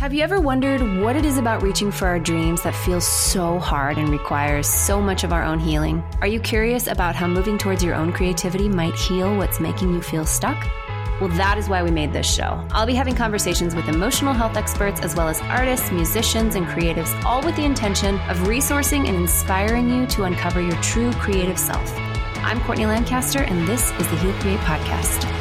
Have you ever wondered what it is about reaching for our dreams that feels so hard and requires so much of our own healing? Are you curious about how moving towards your own creativity might heal what's making you feel stuck? Well, that is why we made this show. I'll be having conversations with emotional health experts as well as artists, musicians, and creatives, all with the intention of resourcing and inspiring you to uncover your true creative self. I'm Courtney Lancaster, and this is the Heal Create Podcast.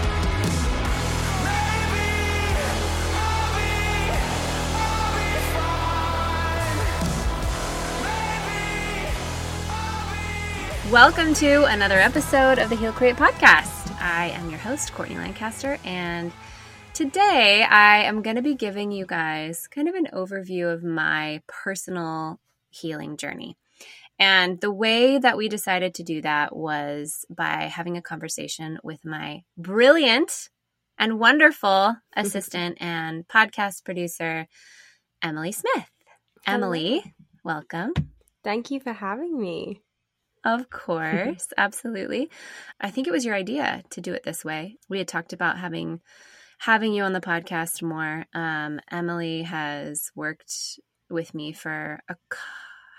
Welcome to another episode of the Heal Create podcast. I am your host, Courtney Lancaster, and today I am going to be giving you guys kind of an overview of my personal healing journey. And the way that we decided to do that was by having a conversation with my brilliant and wonderful assistant and podcast producer, Emily Smith. Emily, welcome. Thank you for having me. Of course, absolutely. I think it was your idea to do it this way. We had talked about having having you on the podcast more. Um, Emily has worked with me for a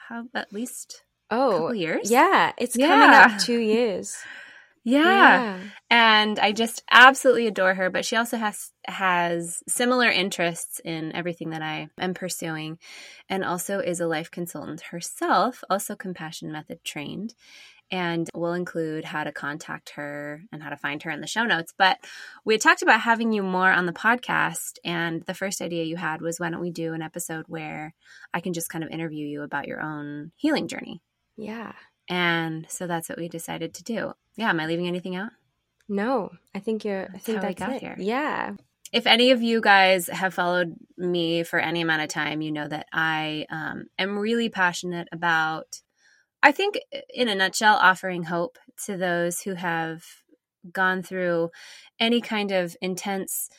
how at least oh years. Yeah, it's yeah. coming up two years. Yeah. yeah. And I just absolutely adore her, but she also has has similar interests in everything that I am pursuing and also is a life consultant herself, also compassion method trained. And we'll include how to contact her and how to find her in the show notes. But we had talked about having you more on the podcast. And the first idea you had was why don't we do an episode where I can just kind of interview you about your own healing journey? Yeah. And so that's what we decided to do. Yeah, am I leaving anything out? No, I think you're. I think how that's got it. here. Yeah. If any of you guys have followed me for any amount of time, you know that I um, am really passionate about. I think, in a nutshell, offering hope to those who have gone through any kind of intense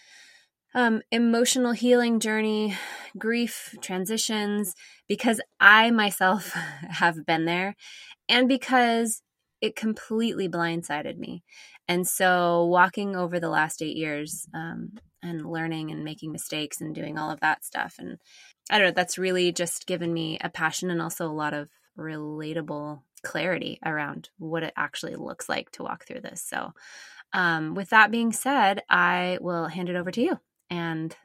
um, emotional healing journey, grief, transitions, because I myself have been there and because it completely blindsided me. And so, walking over the last eight years um, and learning and making mistakes and doing all of that stuff, and I don't know, that's really just given me a passion and also a lot of relatable clarity around what it actually looks like to walk through this. So, um, with that being said, I will hand it over to you and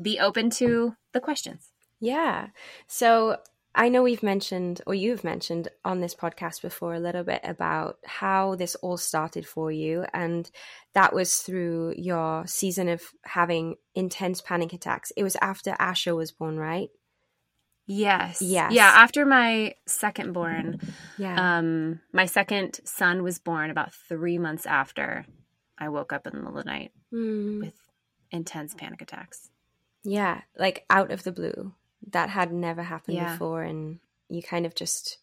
be open to the questions. Yeah. So, I know we've mentioned, or you've mentioned on this podcast before, a little bit about how this all started for you. And that was through your season of having intense panic attacks. It was after Asher was born, right? Yes. Yes. Yeah. After my second born, yeah. um, my second son was born about three months after I woke up in the middle of the night mm. with intense panic attacks. Yeah. Like out of the blue that had never happened yeah. before and you kind of just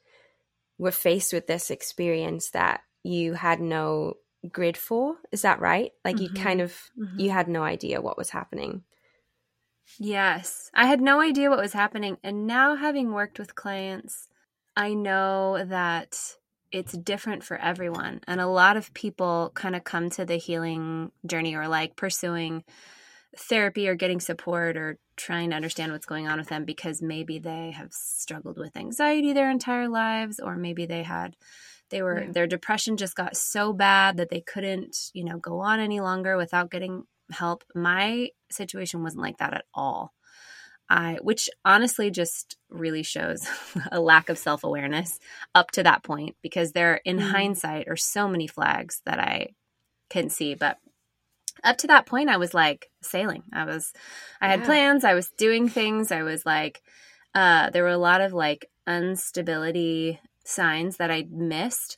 were faced with this experience that you had no grid for is that right like mm-hmm. you kind of mm-hmm. you had no idea what was happening yes i had no idea what was happening and now having worked with clients i know that it's different for everyone and a lot of people kind of come to the healing journey or like pursuing therapy or getting support or trying to understand what's going on with them because maybe they have struggled with anxiety their entire lives or maybe they had they were yeah. their depression just got so bad that they couldn't you know go on any longer without getting help my situation wasn't like that at all I, which honestly just really shows a lack of self awareness up to that point because there, in mm. hindsight, are so many flags that I can see. But up to that point i was like sailing. I was i had plans i was doing things i was like uh there were a lot of like instability signs that i missed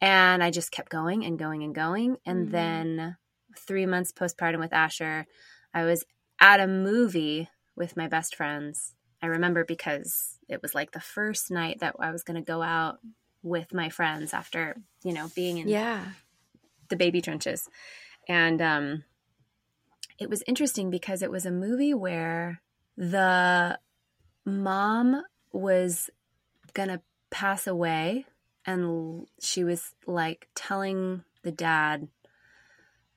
and i just kept going and going and going and mm-hmm. then three months postpartum with asher i was at a movie with my best friends. I remember because it was like the first night that i was going to go out with my friends after you know being in yeah. the baby trenches and um, it was interesting because it was a movie where the mom was to pass away and she was like telling the dad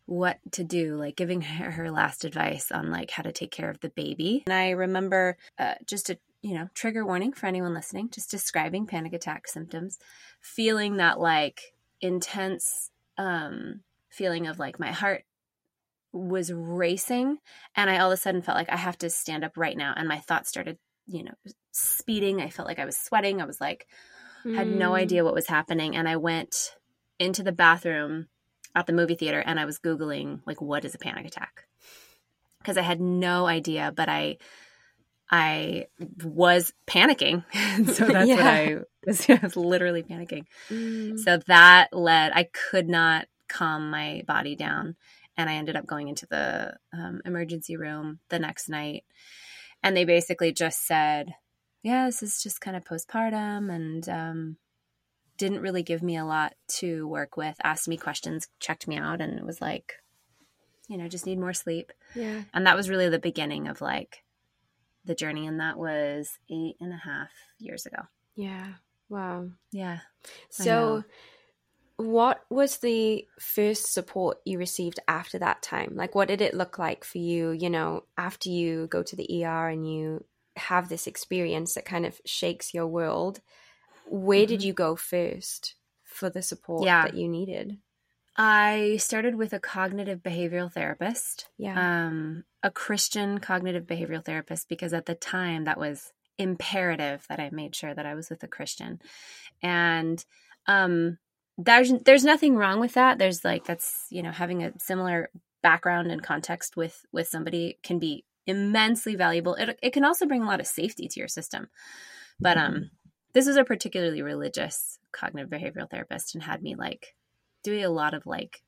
what to do, like giving her her last advice on like how to take care of the baby. And I remember uh, just a you know trigger warning for anyone listening, just describing panic attack symptoms, feeling that like intense um, feeling of like my heart was racing and I all of a sudden felt like I have to stand up right now and my thoughts started, you know, speeding. I felt like I was sweating. I was like mm. had no hmm. idea what was happening and I went into the bathroom at the movie theater and I was googling like what is a panic attack? Because I had no idea, but I I was panicking. so that's yeah. what I was, I was literally panicking. Mm. So that led I could not calm my body down and I ended up going into the um, emergency room the next night. And they basically just said, yeah, this is just kind of postpartum and um, didn't really give me a lot to work with, asked me questions, checked me out, and it was like, you know, just need more sleep. Yeah. And that was really the beginning of like the journey. And that was eight and a half years ago. Yeah. Wow. Yeah. So, what was the first support you received after that time? Like, what did it look like for you, you know, after you go to the ER and you have this experience that kind of shakes your world? Where mm-hmm. did you go first for the support yeah. that you needed? I started with a cognitive behavioral therapist. Yeah. Um, a Christian cognitive behavioral therapist because at the time that was imperative that I made sure that I was with a Christian. And um there's there's nothing wrong with that. There's like that's, you know, having a similar background and context with with somebody can be immensely valuable. It it can also bring a lot of safety to your system. But um this was a particularly religious cognitive behavioral therapist and had me like doing a lot of like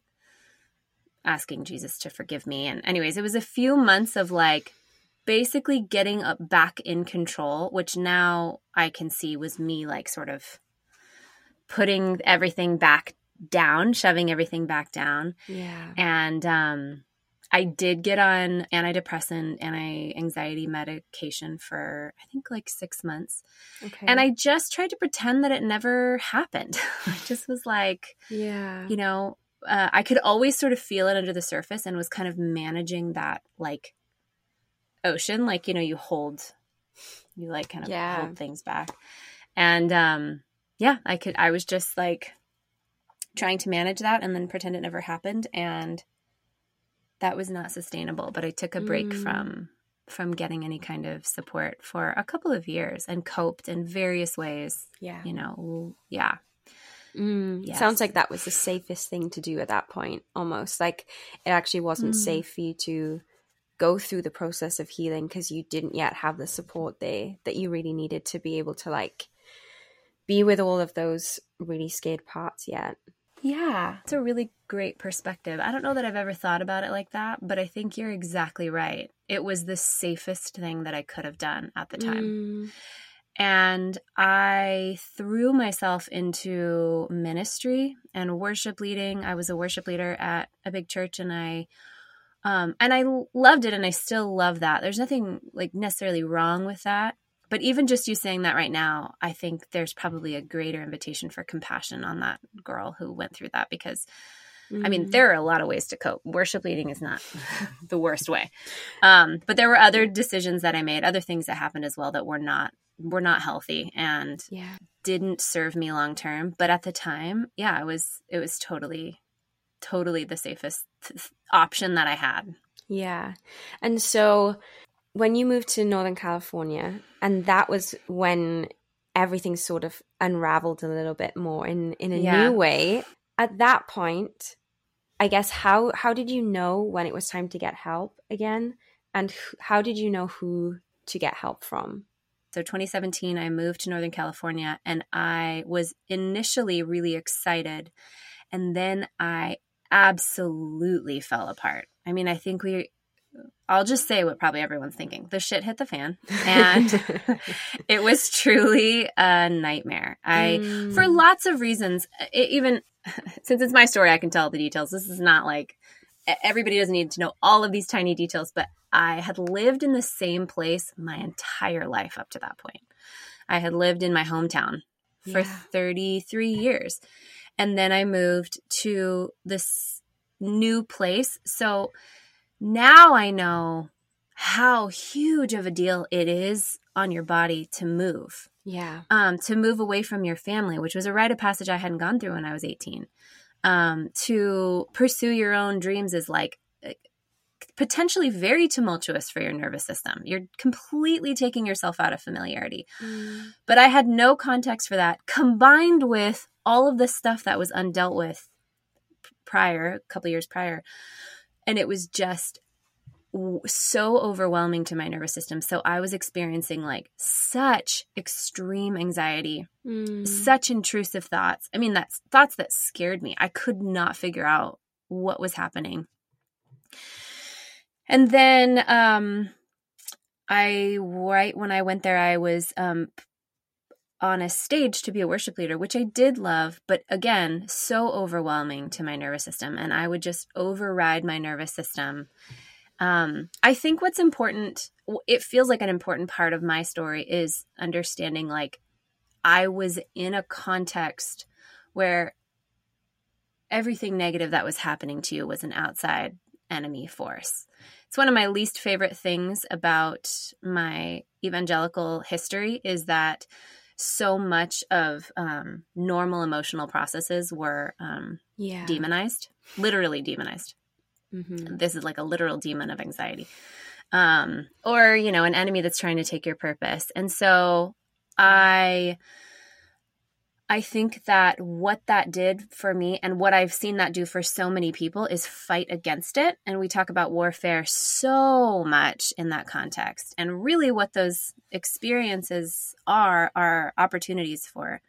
asking Jesus to forgive me. And, anyways, it was a few months of like basically getting up back in control, which now I can see was me like sort of putting everything back down, shoving everything back down. Yeah. And um I did get on antidepressant, anti anxiety medication for I think like six months. Okay. And I just tried to pretend that it never happened. I just was like, yeah, you know, uh, I could always sort of feel it under the surface and was kind of managing that like ocean. Like, you know, you hold, you like kind of yeah. hold things back. And um, yeah, I could, I was just like trying to manage that and then pretend it never happened. And that was not sustainable. But I took a break mm. from from getting any kind of support for a couple of years and coped in various ways. Yeah. You know, yeah. Mm, yes. Sounds like that was the safest thing to do at that point, almost. Like it actually wasn't mm. safe for you to go through the process of healing because you didn't yet have the support there that you really needed to be able to like be with all of those really scared parts yet. Yeah, it's a really great perspective. I don't know that I've ever thought about it like that, but I think you're exactly right. It was the safest thing that I could have done at the time. Mm. And I threw myself into ministry and worship leading. I was a worship leader at a big church and I um and I loved it and I still love that. There's nothing like necessarily wrong with that. But even just you saying that right now, I think there's probably a greater invitation for compassion on that girl who went through that because. I mean, mm. there are a lot of ways to cope. Worship leading is not the worst way. Um, but there were other decisions that I made, other things that happened as well that were not were not healthy and yeah. didn't serve me long term. But at the time, yeah, it was it was totally totally the safest option that I had. Yeah. And so when you moved to Northern California, and that was when everything sort of unraveled a little bit more in in a yeah. new way. At that point, I guess how how did you know when it was time to get help again, and how did you know who to get help from? So 2017, I moved to Northern California, and I was initially really excited, and then I absolutely fell apart. I mean, I think we I'll just say what probably everyone's thinking. The shit hit the fan and it was truly a nightmare. I mm. for lots of reasons, it, even since it's my story I can tell the details. This is not like everybody doesn't need to know all of these tiny details, but I had lived in the same place my entire life up to that point. I had lived in my hometown for yeah. 33 years. And then I moved to this new place. So now I know how huge of a deal it is on your body to move. Yeah. Um, to move away from your family, which was a rite of passage I hadn't gone through when I was 18. Um, to pursue your own dreams is like potentially very tumultuous for your nervous system. You're completely taking yourself out of familiarity. Mm. But I had no context for that, combined with all of the stuff that was undealt with prior, a couple years prior. And it was just so overwhelming to my nervous system. So I was experiencing like such extreme anxiety, mm. such intrusive thoughts. I mean, that's thoughts that scared me. I could not figure out what was happening. And then um I right when I went there I was um on a stage to be a worship leader, which I did love, but again, so overwhelming to my nervous system and I would just override my nervous system. Um I think what's important it feels like an important part of my story is understanding like I was in a context where everything negative that was happening to you was an outside enemy force. It's one of my least favorite things about my evangelical history is that so much of um, normal emotional processes were um, yeah. demonized, literally demonized. Mm-hmm. This is like a literal demon of anxiety, um, or you know, an enemy that's trying to take your purpose. And so I I think that what that did for me and what I've seen that do for so many people is fight against it. And we talk about warfare so much in that context. And really, what those experiences are are opportunities for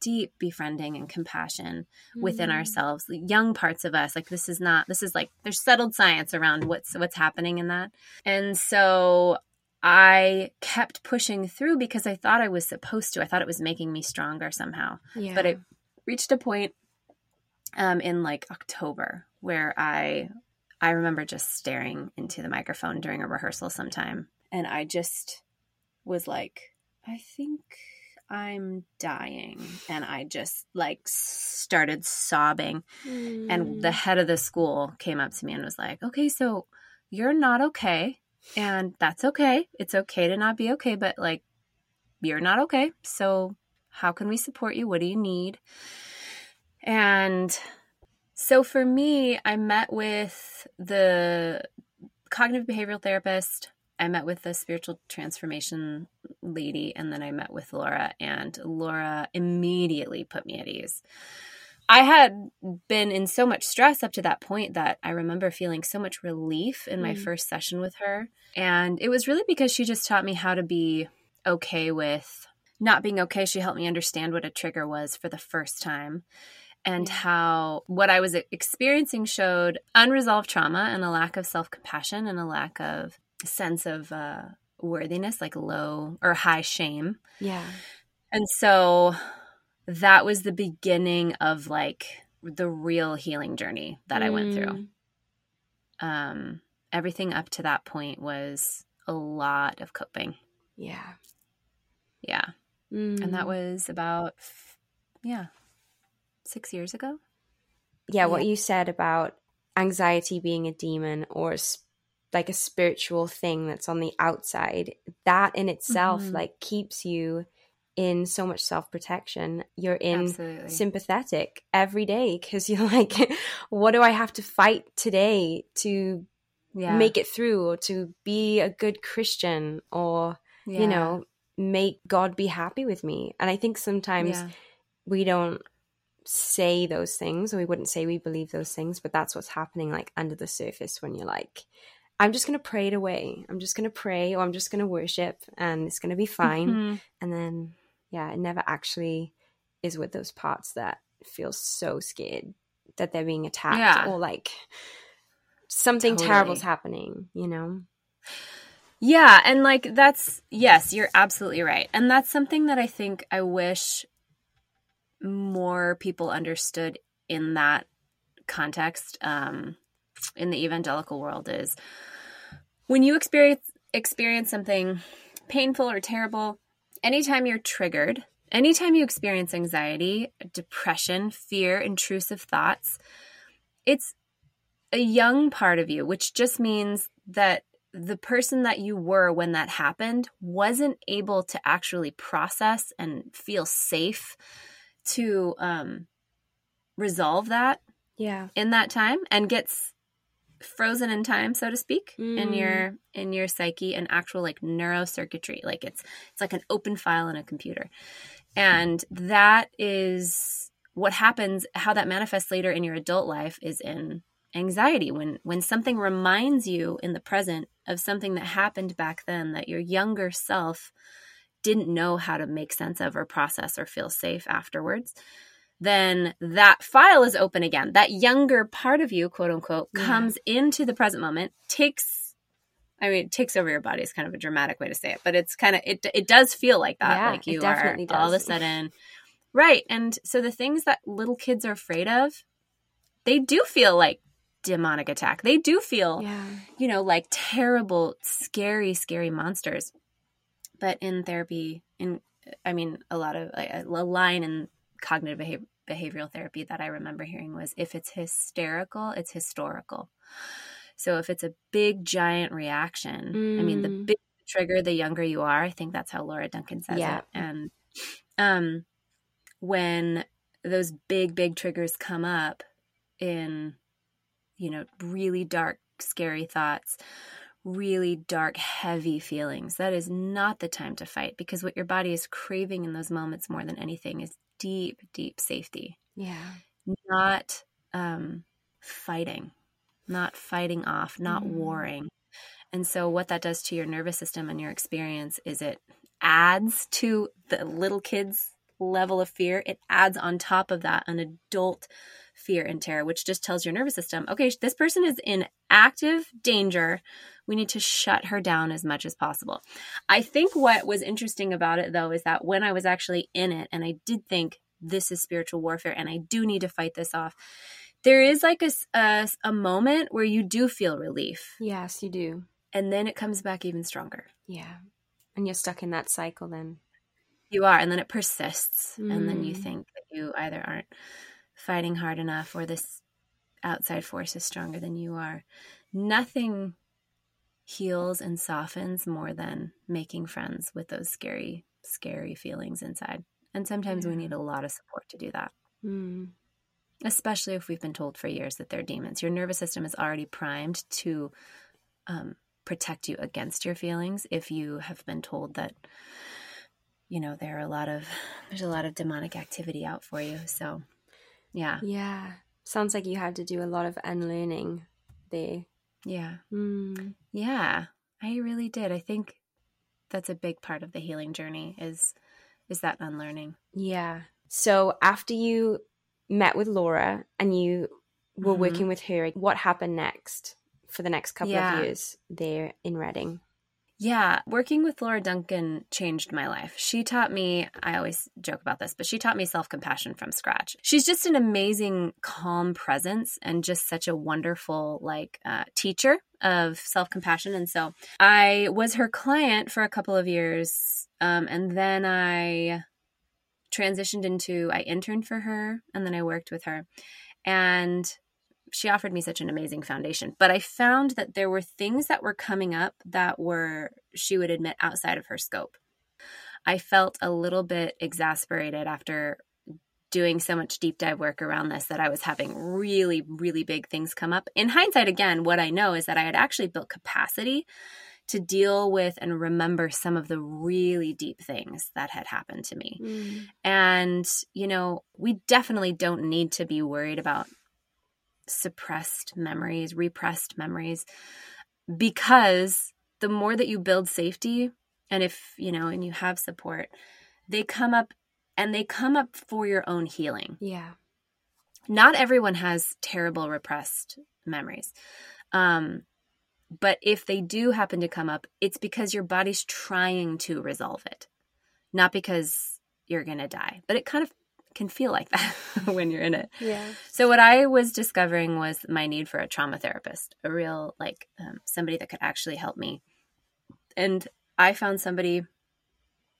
deep befriending and compassion mm. within ourselves the young parts of us like this is not this is like there's settled science around what's what's happening in that and so I kept pushing through because I thought I was supposed to. I thought it was making me stronger somehow. Yeah. But it reached a point um, in like October where I I remember just staring into the microphone during a rehearsal sometime and I just was like, I think I'm dying. And I just like started sobbing. Mm. And the head of the school came up to me and was like, Okay, so you're not okay and that's okay. It's okay to not be okay, but like you're not okay. So, how can we support you? What do you need? And so for me, I met with the cognitive behavioral therapist. I met with the spiritual transformation lady, and then I met with Laura, and Laura immediately put me at ease. I had been in so much stress up to that point that I remember feeling so much relief in my mm. first session with her. And it was really because she just taught me how to be okay with not being okay. She helped me understand what a trigger was for the first time and how what I was experiencing showed unresolved trauma and a lack of self compassion and a lack of sense of uh, worthiness, like low or high shame. Yeah. And so that was the beginning of like the real healing journey that mm. I went through. Mm. Um, everything up to that point was a lot of coping. Yeah. Yeah. Mm. And that mm. was about, yeah, six years ago. Yeah, yeah, what you said about anxiety being a demon or like a spiritual thing that's on the outside, that in itself mm-hmm. like keeps you in so much self protection. You're in Absolutely. sympathetic every day because you're like, what do I have to fight today to yeah. make it through or to be a good Christian or, yeah. you know, make God be happy with me? And I think sometimes yeah. we don't say those things or we wouldn't say we believe those things, but that's what's happening like under the surface when you're like, I'm just going to pray it away. I'm just going to pray or I'm just going to worship and it's going to be fine. Mm-hmm. And then yeah, it never actually is with those parts that feel so scared that they're being attacked yeah. or like something totally. terrible's happening, you know? Yeah, and like that's yes, you're absolutely right. And that's something that I think I wish more people understood in that context um in the evangelical world is when you experience experience something painful or terrible anytime you're triggered, anytime you experience anxiety, depression, fear, intrusive thoughts, it's a young part of you, which just means that the person that you were when that happened wasn't able to actually process and feel safe to um, resolve that yeah. in that time and gets frozen in time so to speak mm. in your in your psyche and actual like neurocircuitry. Like it's it's like an open file in a computer. And that is what happens how that manifests later in your adult life is in anxiety. When when something reminds you in the present of something that happened back then that your younger self didn't know how to make sense of or process or feel safe afterwards then that file is open again that younger part of you quote unquote yeah. comes into the present moment takes I mean, it takes over your body is kind of a dramatic way to say it, but it's kind of it. It does feel like that. Yeah, like you are does. all of a sudden, right? And so the things that little kids are afraid of, they do feel like demonic attack. They do feel, yeah. you know, like terrible, scary, scary monsters. But in therapy, in I mean, a lot of like, a line in cognitive behavior, behavioral therapy that I remember hearing was, "If it's hysterical, it's historical." So if it's a big giant reaction, mm. I mean, the mm. big trigger, the younger you are. I think that's how Laura Duncan says yeah. it. And um, when those big, big triggers come up in you know, really dark, scary thoughts, really dark, heavy feelings. That is not the time to fight because what your body is craving in those moments more than anything is deep, deep safety. Yeah. Not um, fighting, not fighting off, not mm. warring. And so, what that does to your nervous system and your experience is it adds to the little kids' level of fear. It adds on top of that an adult fear and terror, which just tells your nervous system, okay, this person is in active danger. We need to shut her down as much as possible. I think what was interesting about it, though, is that when I was actually in it and I did think this is spiritual warfare and I do need to fight this off, there is like a, a, a moment where you do feel relief. Yes, you do. And then it comes back even stronger. Yeah. And you're stuck in that cycle then. You are. And then it persists. Mm. And then you Mm. think that you either aren't fighting hard enough or this outside force is stronger than you are. Nothing heals and softens more than making friends with those scary, scary feelings inside. And sometimes Yeah. we need a lot of support to do that, Mm. especially if we've been told for years that they're demons. Your nervous system is already primed to um, protect you against your feelings if you have been told that you know there are a lot of there's a lot of demonic activity out for you so yeah. Yeah. Sounds like you had to do a lot of unlearning there. Yeah. Mm. Yeah. I really did. I think that's a big part of the healing journey is is that unlearning. Yeah. So after you met with Laura and you were Mhm. working with her, what happened next for the next couple Yeah. of years there in Redding? Yeah, working with Laura Duncan changed my life. She taught me, I always joke about this, but she taught me self compassion from scratch. She's just an amazing, calm presence and just such a wonderful, like, uh, teacher of self compassion. And so I was her client for a couple of years. Um, and then I transitioned into, I interned for her and then I worked with her. And she offered me such an amazing foundation. But I found that there were things that were coming up that were, she would admit, outside of her scope. I felt a little bit exasperated after doing so much deep dive work around this that I was having really, really big things come up. In hindsight, again, what I know is that I had actually built capacity to deal with and remember some of the really deep things that had happened to me. Mm. And, you know, we definitely don't need to be worried about suppressed memories, repressed memories, because the more that you build safety, and if, you know, and you have support, they come up and they come up for your own healing. Yeah. Not everyone has terrible repressed memories. Um, but if they do happen to come up, it's because your body's trying to resolve it, not because you're going to die. But it kind of can feel like that when you're in it. Yeah. So what I was discovering was my need for a trauma therapist, a real like um, somebody that could actually help me. And I found somebody.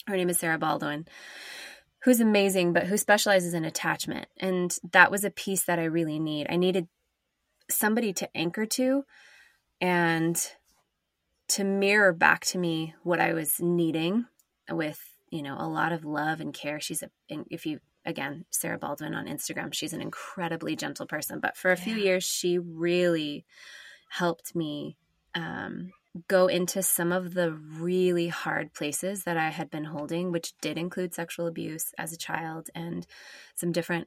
Her name is Sarah Baldwin, who's amazing, but who specializes in attachment. And that was a piece that I really need. I needed somebody to anchor to and to mirror back to me what I was needing with, you know, a lot of love and care. She's a, if you, again, Sarah Baldwin on Instagram, she's an incredibly gentle person. But for a few Yeah. years, she really helped me um, go into some of the really hard places that I had been holding, which did include sexual abuse as a child and some different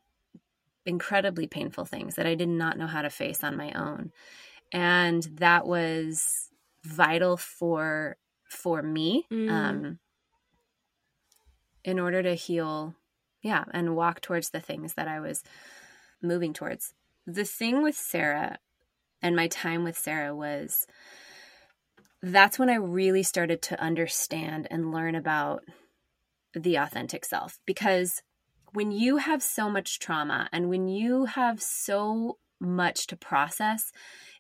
incredibly painful things that I did not know how to face on my own. And that was vital for for me Mm. um in order to heal yeah and walk towards the things that I was moving towards. The thing with Sarah and my time with Sarah was that's when I really started to understand and learn about the authentic self because when you have so much trauma and when you have so much to process,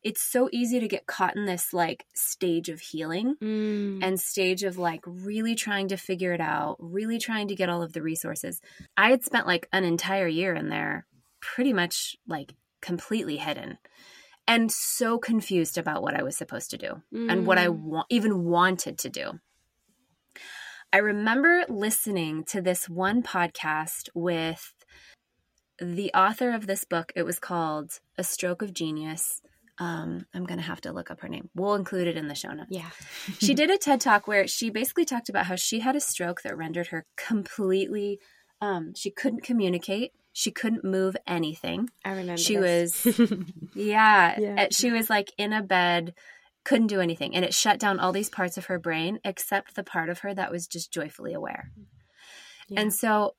it's so easy to get caught in this like stage of healing Mm. and stage of like really trying to figure it out, really trying to get all of the resources. I had spent like an entire year in there pretty much like completely hidden and so confused about what I was supposed to do and what I Mm. wa- even wanted to do. I remember listening to this one podcast with the author of this book. It was called A Stroke of Genius. Um, I'm going to have to look up her name. We'll include it in the show notes. Yeah. She did a TED talk where she basically talked about how she had a stroke that rendered her completely, um, she couldn't communicate. She couldn't move anything. I remember. She this. Yeah. Yeah. uh, She was like in a bed, couldn't do anything. And it shut down all these parts of her brain except the part of her that was just joyfully aware. Yeah. And so,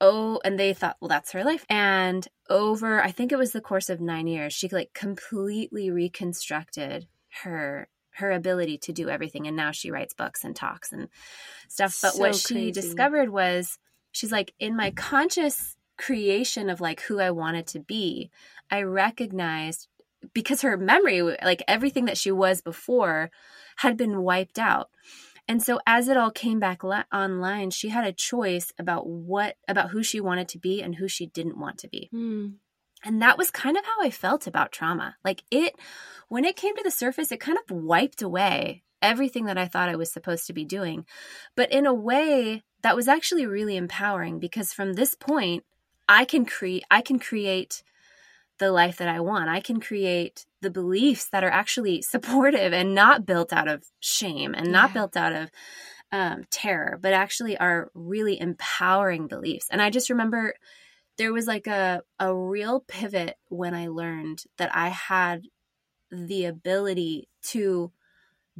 oh, and they thought, well, that's her life. And over, I think it was the course of nine years, she like completely reconstructed her her ability to do everything and now she writes books and talks and stuff but what So she crazy. discovered was she's like in my conscious creation of like who I wanted to be I recognized because her memory like everything that she was before had been wiped out and so as it all came back li- online she had a choice about what about who she wanted to be and who she didn't want to be Mm. and that was kind of how I felt about trauma. Like it, when it came to the surface, it kind of wiped away everything that I thought I was supposed to be doing. But in a way, that was actually really empowering because from this point, I can create, I can create the life that I want. I can create the beliefs that are actually supportive and not built out of shame and not Yeah. built out of um, terror, but actually are really empowering beliefs. And I just remember there was like a a real pivot when I learned that I had the ability to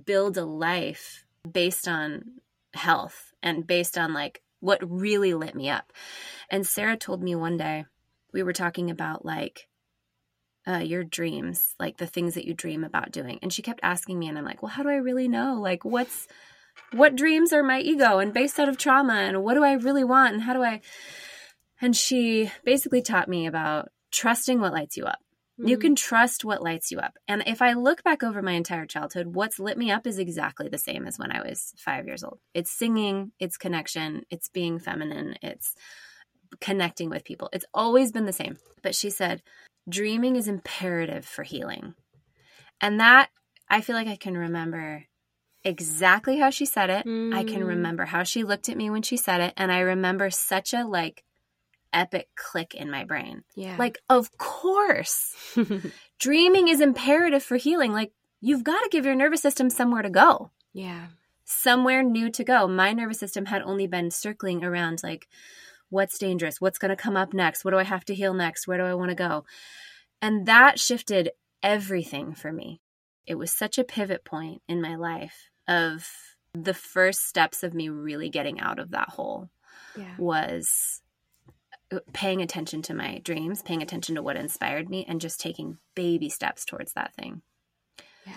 build a life based on health and based on like what really lit me up. And Sarah told me one day we were talking about like uh, your dreams, like the things that you dream about doing. And she kept asking me, and I'm like, well, how do I really know? Like, what's what dreams are my ego and based out of trauma, and what do I really want, and how do I? And she basically taught me about trusting what lights you up. You Mm. can trust what lights you up. And if I look back over my entire childhood, what's lit me up is exactly the same as when I was five years old. It's singing, it's connection, it's being feminine, it's connecting with people. It's always been the same. But she said, dreaming is imperative for healing. And that I feel like I can remember exactly how she said it. I can Mm. remember how she looked at me when she said it. And I remember such a like epic click in my brain. Yeah. Like, of course, dreaming is imperative for healing. Like, you've got to give your nervous system somewhere to go, yeah. somewhere new to go. My nervous system had only been circling around, like, what's dangerous? What's going to come up next? What do I have to heal next? Where do I want to go? And that shifted everything for me. It was such a pivot point in my life of the first steps of me really getting out of that hole Yeah. was uh, paying attention to my dreams, paying attention to what inspired me, and just taking baby steps towards that thing. Yeah.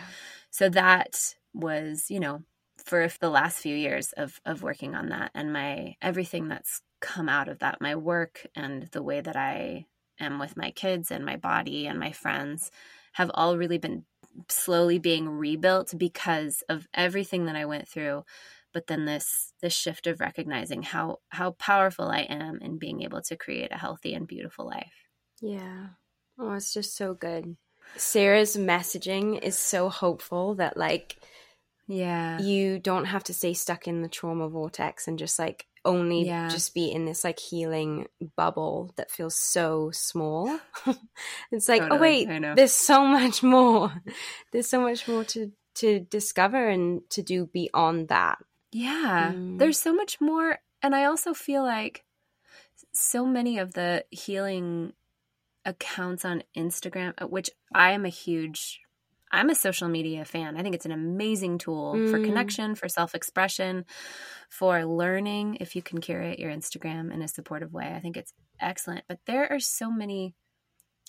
So that was, you know, for the last few years of of working on that, and my everything that's come out of that, my work and the way that I am with my kids and my body and my friends, have all really been slowly being rebuilt because of everything that I went through but then this this shift of recognizing how how powerful I am in being able to create a healthy and beautiful life. Yeah. Oh, it's just so good. Sarah's messaging is so hopeful that like yeah. You don't have to stay stuck in the trauma vortex and just like only Yeah. just be in this like healing bubble that feels so small. it's like, oh wait, there's so much more. There's so much more to to discover and to do beyond that. Yeah. Mm. There's so much more. And I also feel like so many of the healing accounts on Instagram, uh, which I am a huge, I'm a social media fan. I think it's an amazing tool for Mm. connection, for self expression, for learning. If you can curate your Instagram in a supportive way, I think it's excellent. But there are so many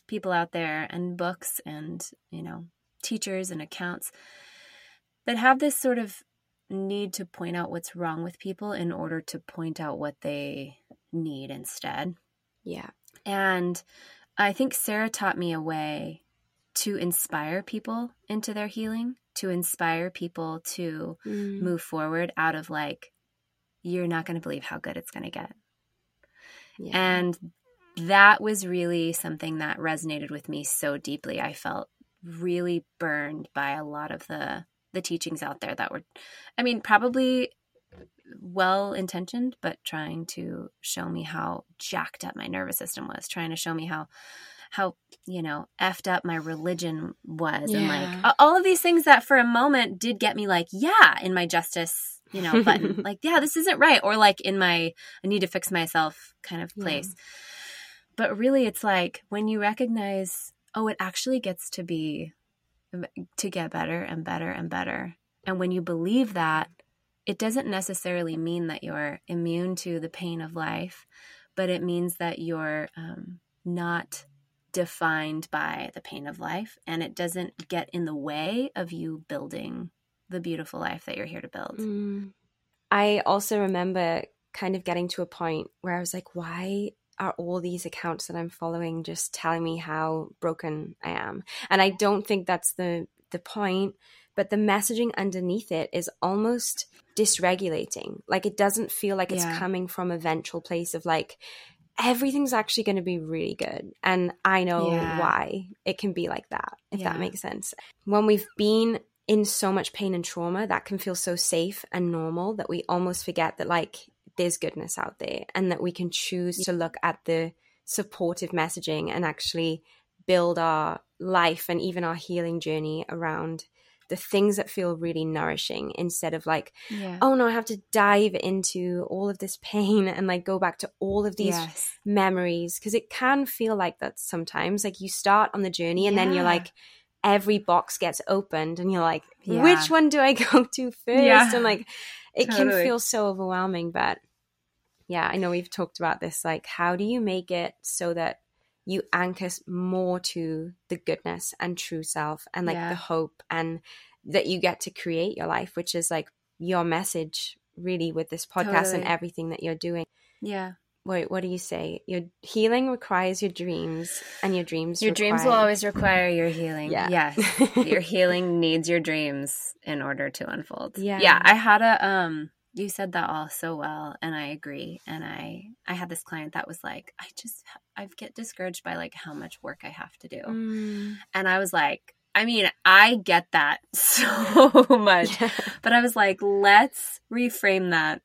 people out there and books and, you know, teachers and accounts that have this sort of need to point out what's wrong with people in order to point out what they need instead. Yeah. And I think Sarah taught me a way to inspire people into their healing, to inspire people to Mm. move forward out of like, you're not going to believe how good it's going to get. yeah. And that was really something that resonated with me so deeply. I felt really burned by a lot of the the teachings out there that were I mean, probably well intentioned, but trying to show me how jacked up my nervous system was, trying to show me how how you know effed up my religion was and like all of these things that for a moment did get me like yeah in my justice you know button. Like yeah this isn't right or like in my i need to fix myself kind of Yeah. place. But really it's like when you recognize oh it actually gets to be to get better and better and better. And when you believe that it doesn't necessarily mean that you're immune to the pain of life but it means that you're um, not defined by the pain of life and it doesn't get in the way of you building the beautiful life that you're here to build Mm. I also remember kind of getting to a point where I was like, why are all these accounts that I'm following just telling me how broken I am? And I don't think that's the the point, but the messaging underneath it is almost dysregulating. Like it doesn't feel like it's Yeah. coming from a ventral place of like everything's actually going to be really good. And I know Yeah. why it can be like that, if Yeah. that makes sense. When we've been in so much pain and trauma, that can feel so safe and normal that we almost forget that, like, there's goodness out there and that we can choose to look at the supportive messaging and actually build our life and even our healing journey around the things that feel really nourishing instead of like yeah. Oh no i have to dive into all of this pain and like go back to all of these yes. memories. Because it can feel like that sometimes like you start on the journey and then you're like every box gets opened and you're like Yeah. which one do i go to first? Yeah. and like it can feel so overwhelming but yeah i know we've talked about this like how do you make it so that you anchor more to the goodness and true self and like Yeah. the hope and that you get to create your life which is like your message really with this podcast and everything that you're doing yeah Wait, what do you say? Your healing requires your dreams, and your dreams. Your dreams will always require your healing. Yeah. Yes. your healing needs your dreams in order to unfold. Yeah. Yeah. I had a um you said that all so well and I agree. And I I had this client that was like, I just I get discouraged by like how much work I have to do. Mm. And I was like, I mean, I get that so much. Yeah. But I was like, let's reframe that.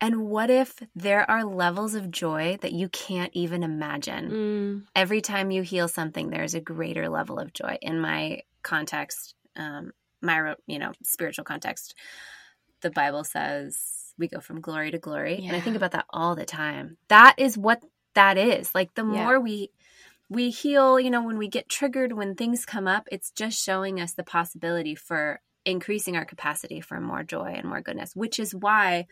And what if there are levels of joy that you can't even imagine? Mm. every time you heal something there's a greater level of joy in my context um my you know spiritual context the bible says we go from glory to glory and i think about that all the time. That is what that is. Like the Yeah. more we we heal you know when we get triggered when things come up it's just showing us the possibility for increasing our capacity for more joy and more goodness which is why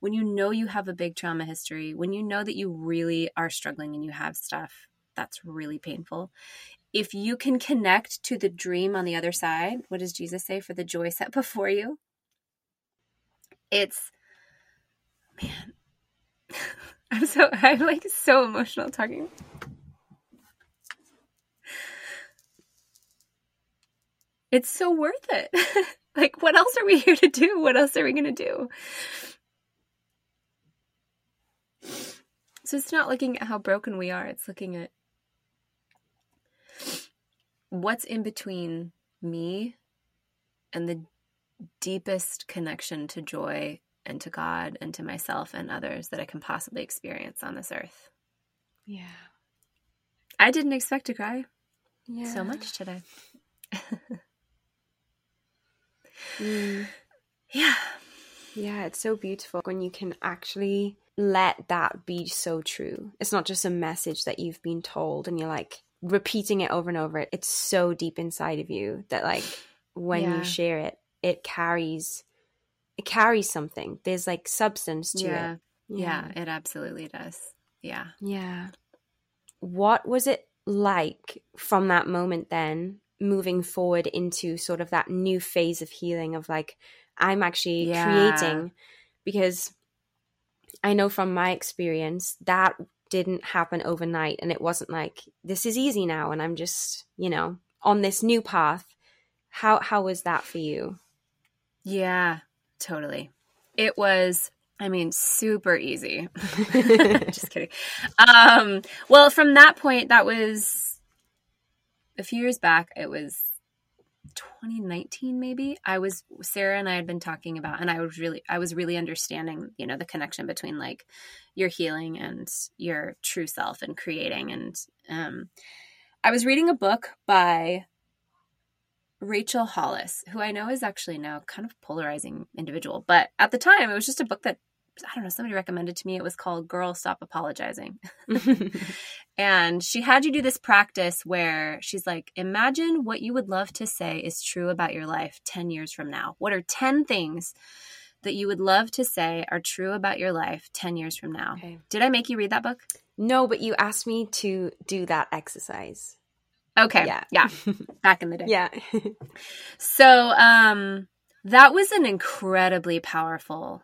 when you know you have a big trauma history when you know that you really are struggling and you have stuff that's really painful if you can connect to the dream on the other side what does jesus say for the joy set before you? It's man. I'm so i'm like so emotional talking. It's so worth it. Like what else are we here to do? What else are we going to do? So it's not looking at how broken we are it's looking at what's in between me and the deepest connection to joy and to God and to myself and others that I can possibly experience on this earth. Yeah. I didn't expect to cry Yeah. so much today. Mm. Yeah. Yeah, it's so beautiful when you can actually let that be so true. It's not just a message that you've been told and you're like repeating it over and over. It's so deep inside of you that like when Yeah. you share it, it carries it carries something. There's like substance to Yeah. it. Yeah, it absolutely does. Yeah. Yeah. What was it like from that moment then moving forward into sort of that new phase of healing of like I'm actually Yeah. creating because I know from my experience that didn't happen overnight and it wasn't like this is easy now and I'm just, you know, on this new path. How how was that for you? Yeah, totally. It was, I mean, super easy. Just kidding. Um, well, from that point, that was a few years back. It was 2019, maybe. I was Sarah and I had been talking about, and I was really, I was really understanding, you know, the connection between like your healing and your true self and creating. And um, I was reading a book by Rachel Hollis, who I know is actually now kind of polarizing individual, but at the time it was just a book that I don't know, somebody recommended to me. It was called Girl Stop Apologizing. and she had you do this practice where she's like, imagine what you would love to say is true about your life 10 years from now. What are 10 things that you would love to say are true about your life 10 years from now? Okay. Did I make you read that book? No, but you asked me to do that exercise. Okay. Yeah. Yeah. Back in the day. Yeah. So um that was an incredibly powerful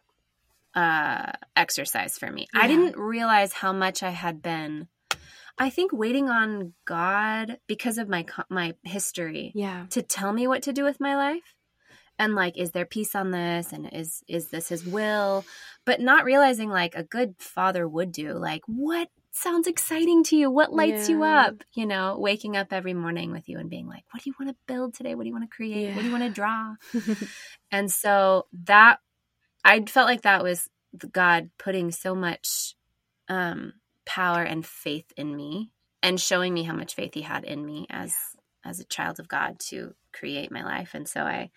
uh exercise for me. I didn't realize how much I had been I think waiting on God because of my my history yeah. to tell me what to do with my life. And like is there peace on this and is is this his will? But not realizing like a good father would do like what sounds exciting to you? What lights you up? You know, waking up every morning with you and being like, what do you want to build today? What do you want to create? What do you want to draw? And so that I felt like that was God putting so much um, power and faith in me and showing me how much faith He had in me as as a child of God to create my life. And so I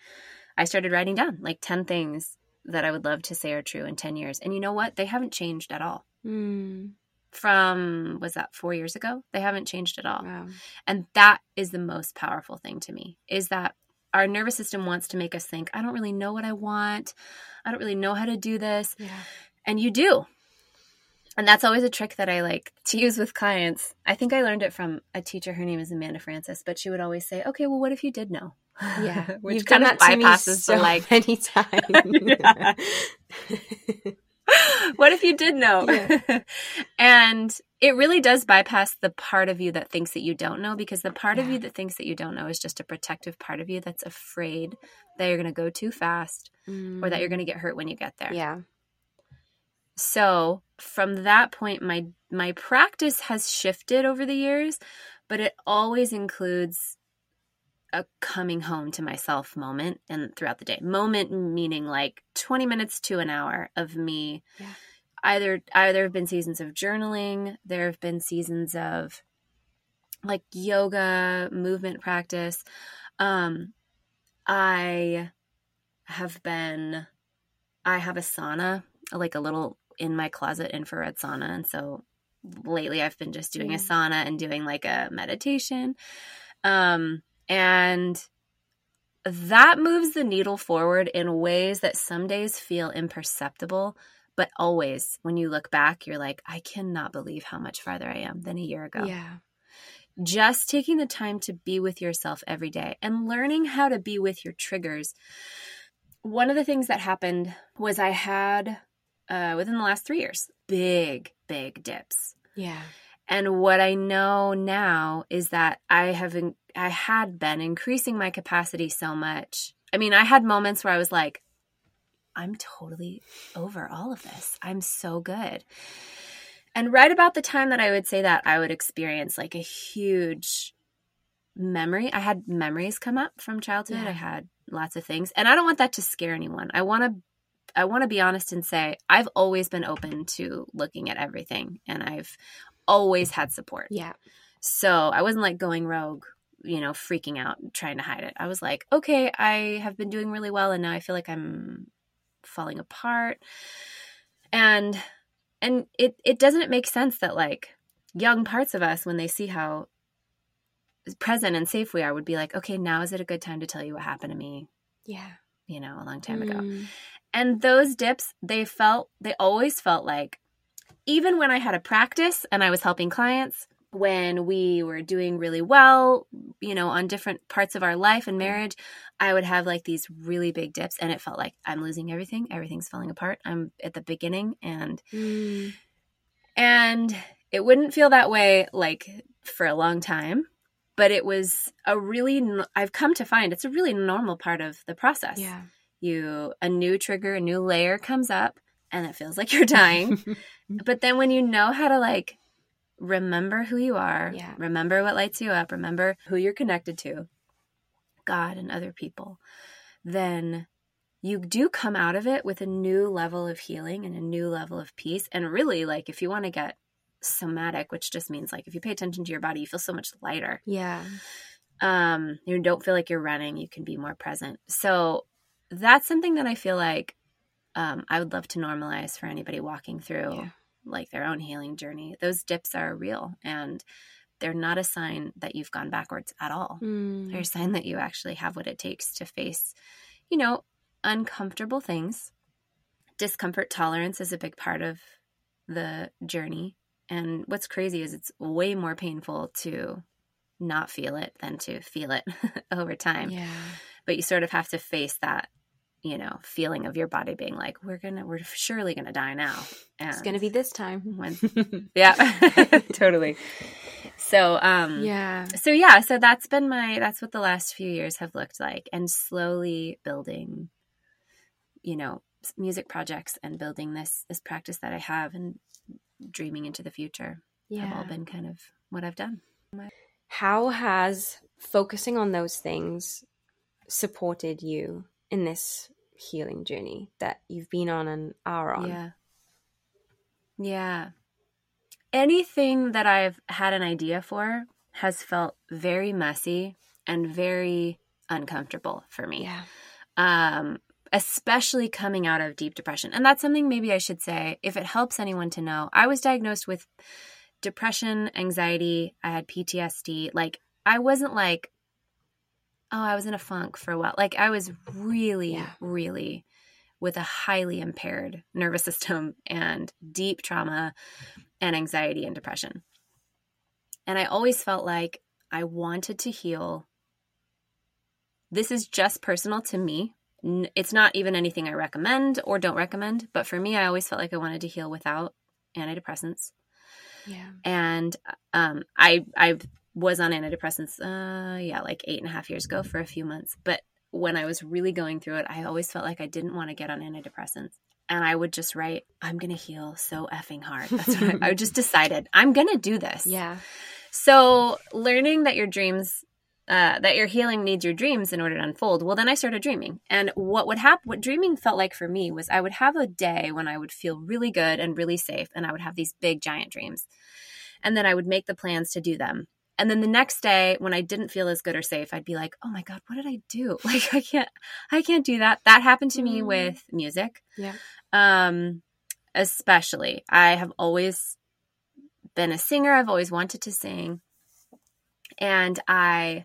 I started writing down like ten things that I would love to say are true in ten years. And you know what? They haven't changed at all. Mm, From was that four years ago? They haven't changed at all. wow. And that is the most powerful thing to me is that our nervous system wants to make us think, I don't really know what I want. I don't really know how to do this. Yeah. And you do. And that's always a trick that I like to use with clients. I think I learned it from a teacher. Her name is Amanda Frances, but she would always say, okay, well, what if you did know? Yeah. Which You've kind of that to me bypasses so the like, many times. what if you did know? Yeah. and it really does bypass the part of you that thinks that you don't know because the part of you that thinks that you don't know is just a protective part of you that's afraid that you're going to go too fast or that you're going to get hurt when you get there. Mm. Yeah. So, from that point my my practice has shifted over the years, but it always includes a coming home to myself moment and throughout the day. Moment meaning like 20 minutes to an hour of me Yeah. either either have been seasons of journaling, there have been seasons of like yoga, movement practice. Um I have been I have a sauna, like a little in my closet infrared sauna and so lately I've been just doing a sauna and doing like a meditation. Um and that moves the needle forward in ways that some days feel imperceptible, but always when you look back, you're like, I cannot believe how much farther I am than a year ago. Yeah. Just taking the time to be with yourself every day and learning how to be with your triggers. One of the things that happened was I had, uh, within the last three years, big, big dips. Yeah. And what I know now is that I have in, I had been increasing my capacity so much. I mean, I had moments where I was like, I'm totally over all of this. I'm so good. And right about the time that I would say that, I would experience like a huge memory. I had memories come up from childhood. Yeah. I had lots of things. And I don't want that to scare anyone. I want to I want to be honest and say I've always been open to looking at everything and I've always had support. Yeah. So I wasn't like going rogue, you know, freaking out, trying to hide it. I was like, okay, I have been doing really well and now I feel like I'm falling apart. And and it it doesn't it make sense that like young parts of us when they see how present and safe we are would be like, okay, now is it a good time to tell you what happened to me, Yeah. you know, a long time ago. Mm. And those dips, they felt, they always felt like, even when I had a practice and I was helping clients, when we were doing really well, you know, on different parts of our life and marriage, I would have like these really big dips and it felt like I'm losing everything. Everything's falling apart. I'm at the beginning and, Mm. and it wouldn't feel that way like for a long time, but it was a really, I've come to find it's a really normal part of the process Yeah. you a new trigger a new layer comes up and it feels like you're dying but then when you know how to like remember who you are Yeah. remember what lights you up remember who you're connected to god and other people then you do come out of it with a new level of healing and a new level of peace and really like if you want to get somatic which just means like if you pay attention to your body you feel so much lighter yeah. um you don't feel like you're running you can be more present so that's something that i feel like um i would love to normalize for anybody walking through Yeah. like their own healing journey those dips are real and they're not a sign that you've gone backwards at all Mm. they're a sign that you actually have what it takes to face you know uncomfortable things discomfort tolerance is a big part of the journey and what's crazy is it's way more painful to not feel it than to feel it over time Yeah. but you sort of have to face that you know feeling of your body being like we're gonna we're surely gonna die now and It's to be this time. when yeah totally so um yeah. so yeah so that's been my that's what the last few years have looked like and slowly building you know music projects and building this this practice that i have and dreaming into the future Yeah, have all been kind of what i've done How has focusing on those things supported you in this healing journey that you've been on and are on? Yeah. Yeah. Anything that I've had an idea for has felt very messy and very uncomfortable for me. Yeah. Um especially coming out of deep depression. And that's something maybe I should say if it helps anyone to know. I was diagnosed with depression, anxiety, I had PTSD. Like I wasn't like oh, I was in a funk for a while. Like I was really Yeah. really with a highly impaired nervous system and deep trauma and anxiety and depression. And I always felt like I wanted to heal. This is just personal to me. It's not even anything I recommend or don't recommend, but for me, I always felt like I wanted to heal without antidepressants. Yeah. And um, I I was on antidepressants, uh, yeah, like eight and a half years ago for a few months. But when I was really going through it, I always felt like I didn't want to get on antidepressants. And I would just write, I'm going to heal so effing hard. That's what I, I just decided, I'm going to do this. Yeah. So learning that your dreams, uh, that your healing needs your dreams in order to unfold. Well, then I started dreaming, and what would happen? What dreaming felt like for me was I would have a day when I would feel really good and really safe, and I would have these big giant dreams, and then I would make the plans to do them. And then the next day, when I didn't feel as good or safe, I'd be like, "Oh my god, what did I do? Like I can't, I can't do that." That happened to me Mm. with music Yeah. um especially i have always been a singer i've always wanted to sing and i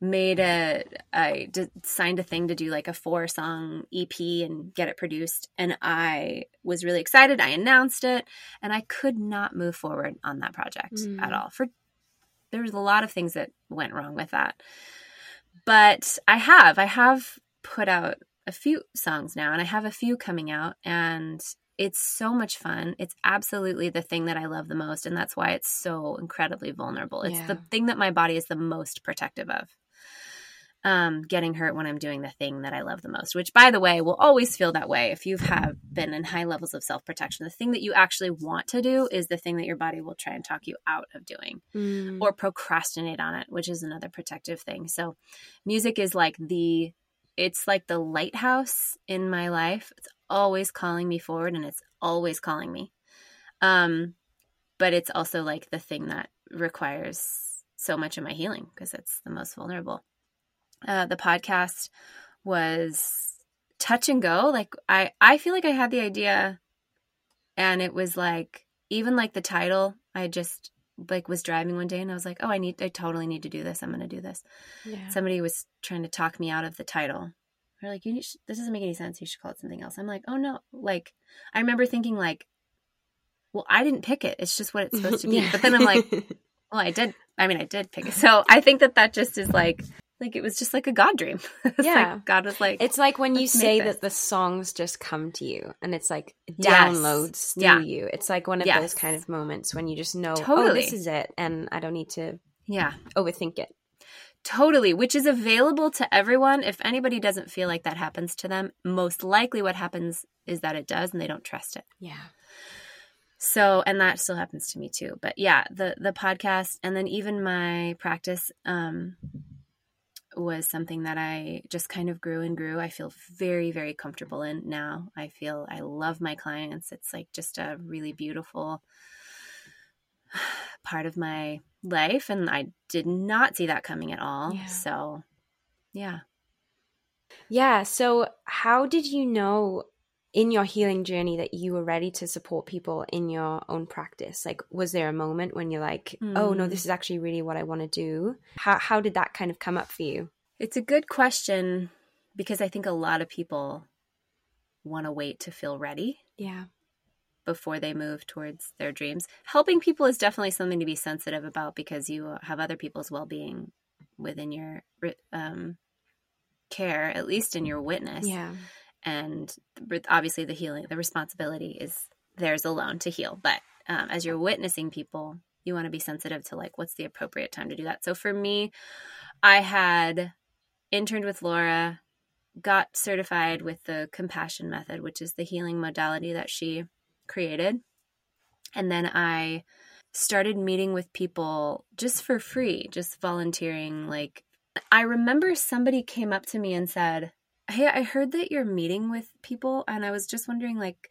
made a i d- signed a thing to do like a four song ep and get it produced and i was really excited i announced it and i could not move forward on that project Mm. at all for there was a lot of things that went wrong with that but i have i have put out a few songs now and I have a few coming out and it's so much fun. It's absolutely the thing that I love the most and that's why it's so incredibly vulnerable. It's the thing that my body is the most protective of. Um, getting hurt when I'm doing the thing that I love the most, which, by the way, will always feel that way if you have been in high levels of self protection. The thing that you actually want to do is the thing that your body will try and talk you out of doing Mm. or procrastinate on it, which is another protective thing. So, music is like the it's like the lighthouse in my life. It's always calling me forward and it's always calling me. Um, but it's also like the thing that requires so much of my healing because it's the most vulnerable. Uh, the podcast was touch and go. Like I, I feel like I had the idea, and it was like even like the title. I just like was driving one day and I was like, oh, I need, I totally need to do this. I'm going to do this. Yeah. Somebody was trying to talk me out of the title. They're like, you need, this doesn't make any sense. You should call it something else. I'm like, oh no. Like, I remember thinking like, well, I didn't pick it. It's just what it's supposed to be. Yeah. But then I'm like, well, I did. I mean, I did pick it. So I think that that just is like, like it was just like a God dream. It's Yeah. like God was like, It's like when you say that the songs just come to you and it's like Yes. downloads through Yeah. you. It's like one of Yes. those kind of moments when you just know, oh, Totally. this is it. And I don't need to yeah, overthink it. totally. Which is available to everyone. If anybody doesn't feel like that happens to them, most likely what happens is that it does and they don't trust it. Yeah. So, and that still happens to me too. But yeah, the the podcast and then even my practice um was something that I just kind of grew and grew. I feel very very comfortable in now. I feel I love my clients. It's like just a really beautiful part of my life and I did not see that coming at all. Yeah. So, yeah. Yeah. So, how did you know in your healing journey that you were ready to support people in your own practice? Like, was there a moment when you're like, oh, no, Mm. this is actually really what I want to do? How, how did that kind of come up for you? It's a good question because I think a lot of people want to wait to feel ready. Yeah. before they move towards their dreams. Helping people is definitely something to be sensitive about because you have other people's well being within your um, care, at least in your witness. Yeah. And obviously, the healing, the responsibility is theirs alone to heal. But um, as you're witnessing people, you want to be sensitive to like what's the appropriate time to do that. So for me, I had interned with Laura, got certified with the compassion method, which is the healing modality that she created. And then I started meeting with people just for free, just volunteering. Like, I remember somebody came up to me and said, Hey, I heard that you're meeting with people. And I was just wondering, like,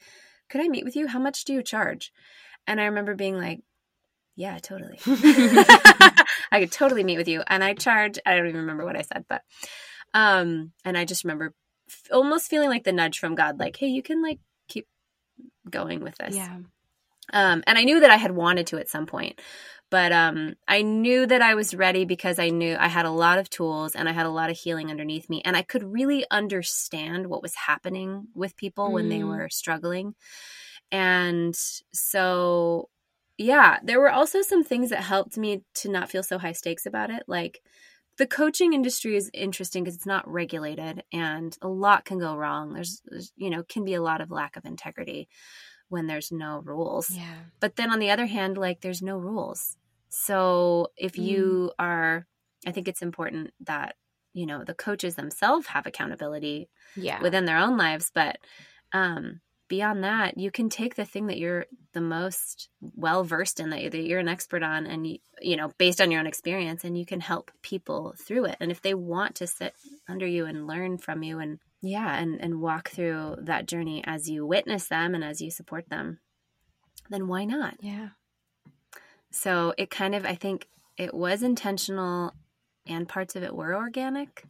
could I meet with you? How much do you charge? And I remember being like, Yeah, totally. I could totally meet with you. And I charge, I don't even remember what I said, but, um, and I just remember f- almost feeling like the nudge from God, like, Hey, you can like keep going with this. Yeah. Um, and I knew that I had wanted to at some point, but um, I knew that I was ready because I knew I had a lot of tools and I had a lot of healing underneath me, and I could really understand what was happening with people when they Mm. were struggling. And so, yeah, there were also some things that helped me to not feel so high stakes about it, like. The coaching industry is interesting because it's not regulated and a lot can go wrong. There's, there's, you know, can be a lot of lack of integrity when there's no rules. Yeah. But then on the other hand, like there's no rules. So if you are, I think it's important that, you know, the coaches themselves have accountability Yeah. within their own lives. But um, beyond that, you can take the thing that you're the most well versed in, that, that you're an expert on, and, you, you know, based on your own experience, and you can help people through it. And if they want to sit under you and learn from you and yeah, and, and walk through that journey as you witness them and as you support them, then why not? yeah. So it kind of, I think it was intentional and parts of it were organic.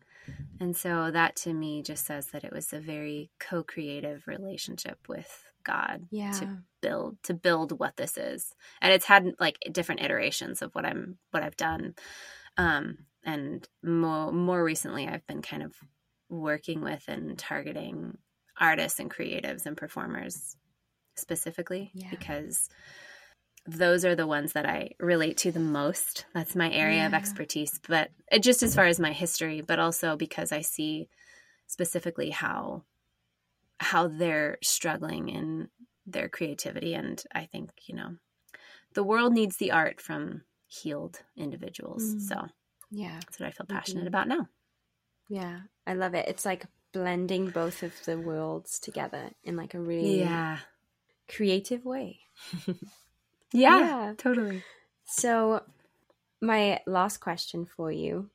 And so that to me just says that it was a very co creative relationship with God Yeah. to build to build what this is. And it's had like different iterations of what I'm what I've done. Um and more more recently I've been kind of working with and targeting artists and creatives and performers specifically Yeah. because those are the ones that I relate to the most. That's my area of expertise, but just as far as my history, but also because I see specifically how how they're struggling in their creativity and I think, you know, the world needs the art from healed individuals. Mm. So, Yeah. that's what I feel passionate Mhm. about now. Yeah, I love it. It's like blending both of the worlds together in like a really Yeah. creative way. Yeah, Yeah. totally. So, my last question for you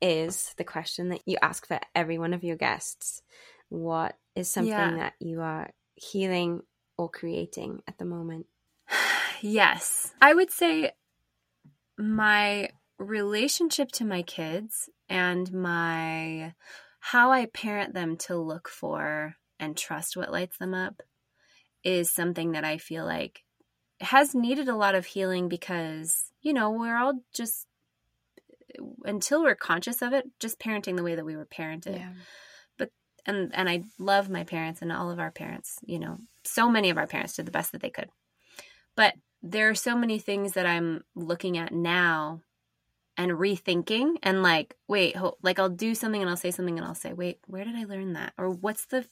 is the question that you ask for every one of your guests. What is something Yeah. that you are healing or creating at the moment? Yes. I would say my relationship to my kids and my how I parent them to look for and trust what lights them up is something that I feel like has needed a lot of healing because, you know, we're all just until we're conscious of it, just parenting the way that we were parented But and and I love my parents and all of our parents, you know, so many of our parents did the best that they could. But there are so many things that I'm looking at now and rethinking and like, wait, ho- like I'll do something and I'll say something and I'll say, "Wait, where did I learn that?" Or what's the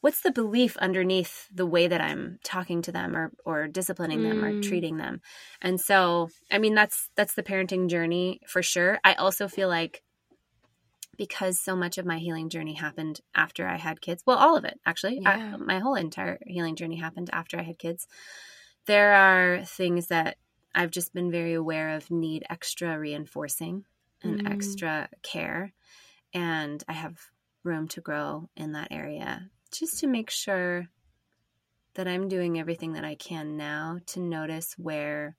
what's the belief underneath the way that I'm talking to them or or disciplining them or Mm. treating them. And so, I mean, that's that's the parenting journey for sure. I also feel like because so much of my healing journey happened after I had kids. Well, all of it actually. Yeah. I, my whole entire healing journey happened after I had kids. There are things that I've just been very aware of need extra reinforcing and Mm. extra care, and I have room to grow in that area just to make sure that I'm doing everything that I can now to notice where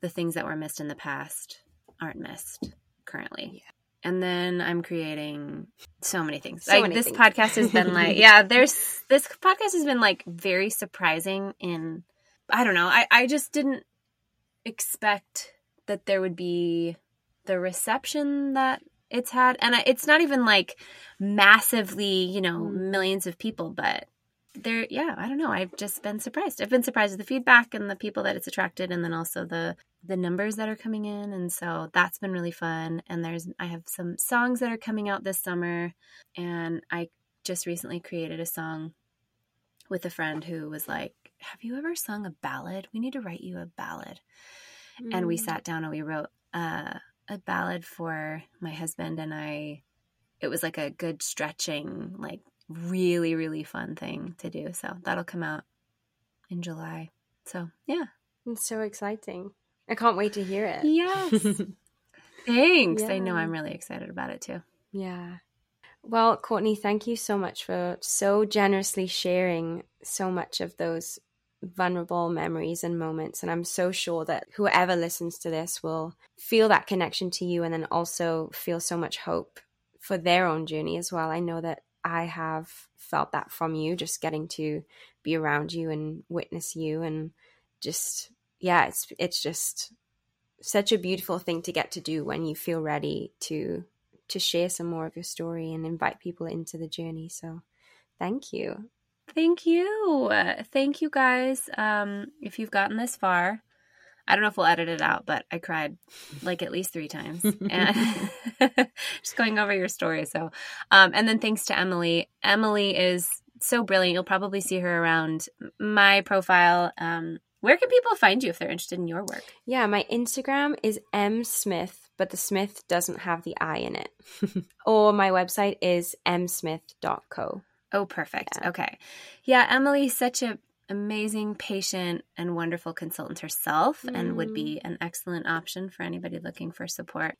the things that were missed in the past aren't missed currently. And then I'm creating so many things. So like many this things. podcast has been like, yeah, there's this podcast has been like very surprising in I don't know. I, I just didn't expect that there would be the reception that it's had. And it's not even like massively, you know, Mm. millions of people, but there, yeah, I don't know. I've just been surprised. I've been surprised at the feedback and the people that it's attracted, and then also the the numbers that are coming in, and so that's been really fun. And there's I have some songs that are coming out this summer, and I just recently created a song with a friend who was like, "Have you ever sung a ballad? We need to write you a ballad." And we Mm. sat down and we wrote uh, a ballad for my husband and I. It was like a good stretching, like really really fun thing to do. So that'll come out in July. So yeah, It's so exciting. I can't wait to hear it. yes. Thanks. I know I'm really excited about it too. Yeah. Well, Courtney, thank you so much for so generously sharing so much of those vulnerable memories and moments. And I'm so sure that whoever listens to this will feel that connection to you and then also feel so much hope for their own journey as well. I know that I have felt that from you, just getting to be around you and witness you and just yeah, it's it's just such a beautiful thing to get to do when you feel ready to to share some more of your story and invite people into the journey. So, thank you. Thank you. Uh, thank you guys. Um, if you've gotten this far, I don't know if we'll edit it out, but I cried like at least three times. And just going over your story. So, um, and then thanks to Emily. Emily is so brilliant. You'll probably see her around my profile. Um, where can people find you if they're interested in your work? Yeah, my Instagram is m smith, but the Smith doesn't have the I in it. or my website is msmith.co. Oh, perfect. Yeah. Okay. Yeah, Emily's such a amazing, patient, and wonderful consultant herself and would mm-hmm. be an excellent option for anybody looking for support.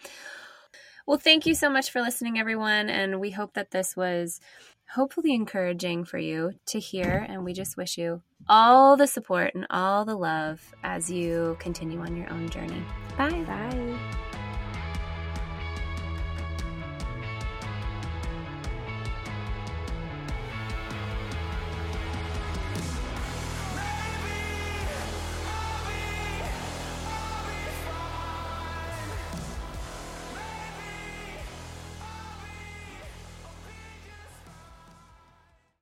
Well, thank you so much for listening, everyone. And we hope that this was hopefully encouraging for you to hear. And we just wish you all the support and all the love as you continue on your own journey. Bye. Bye.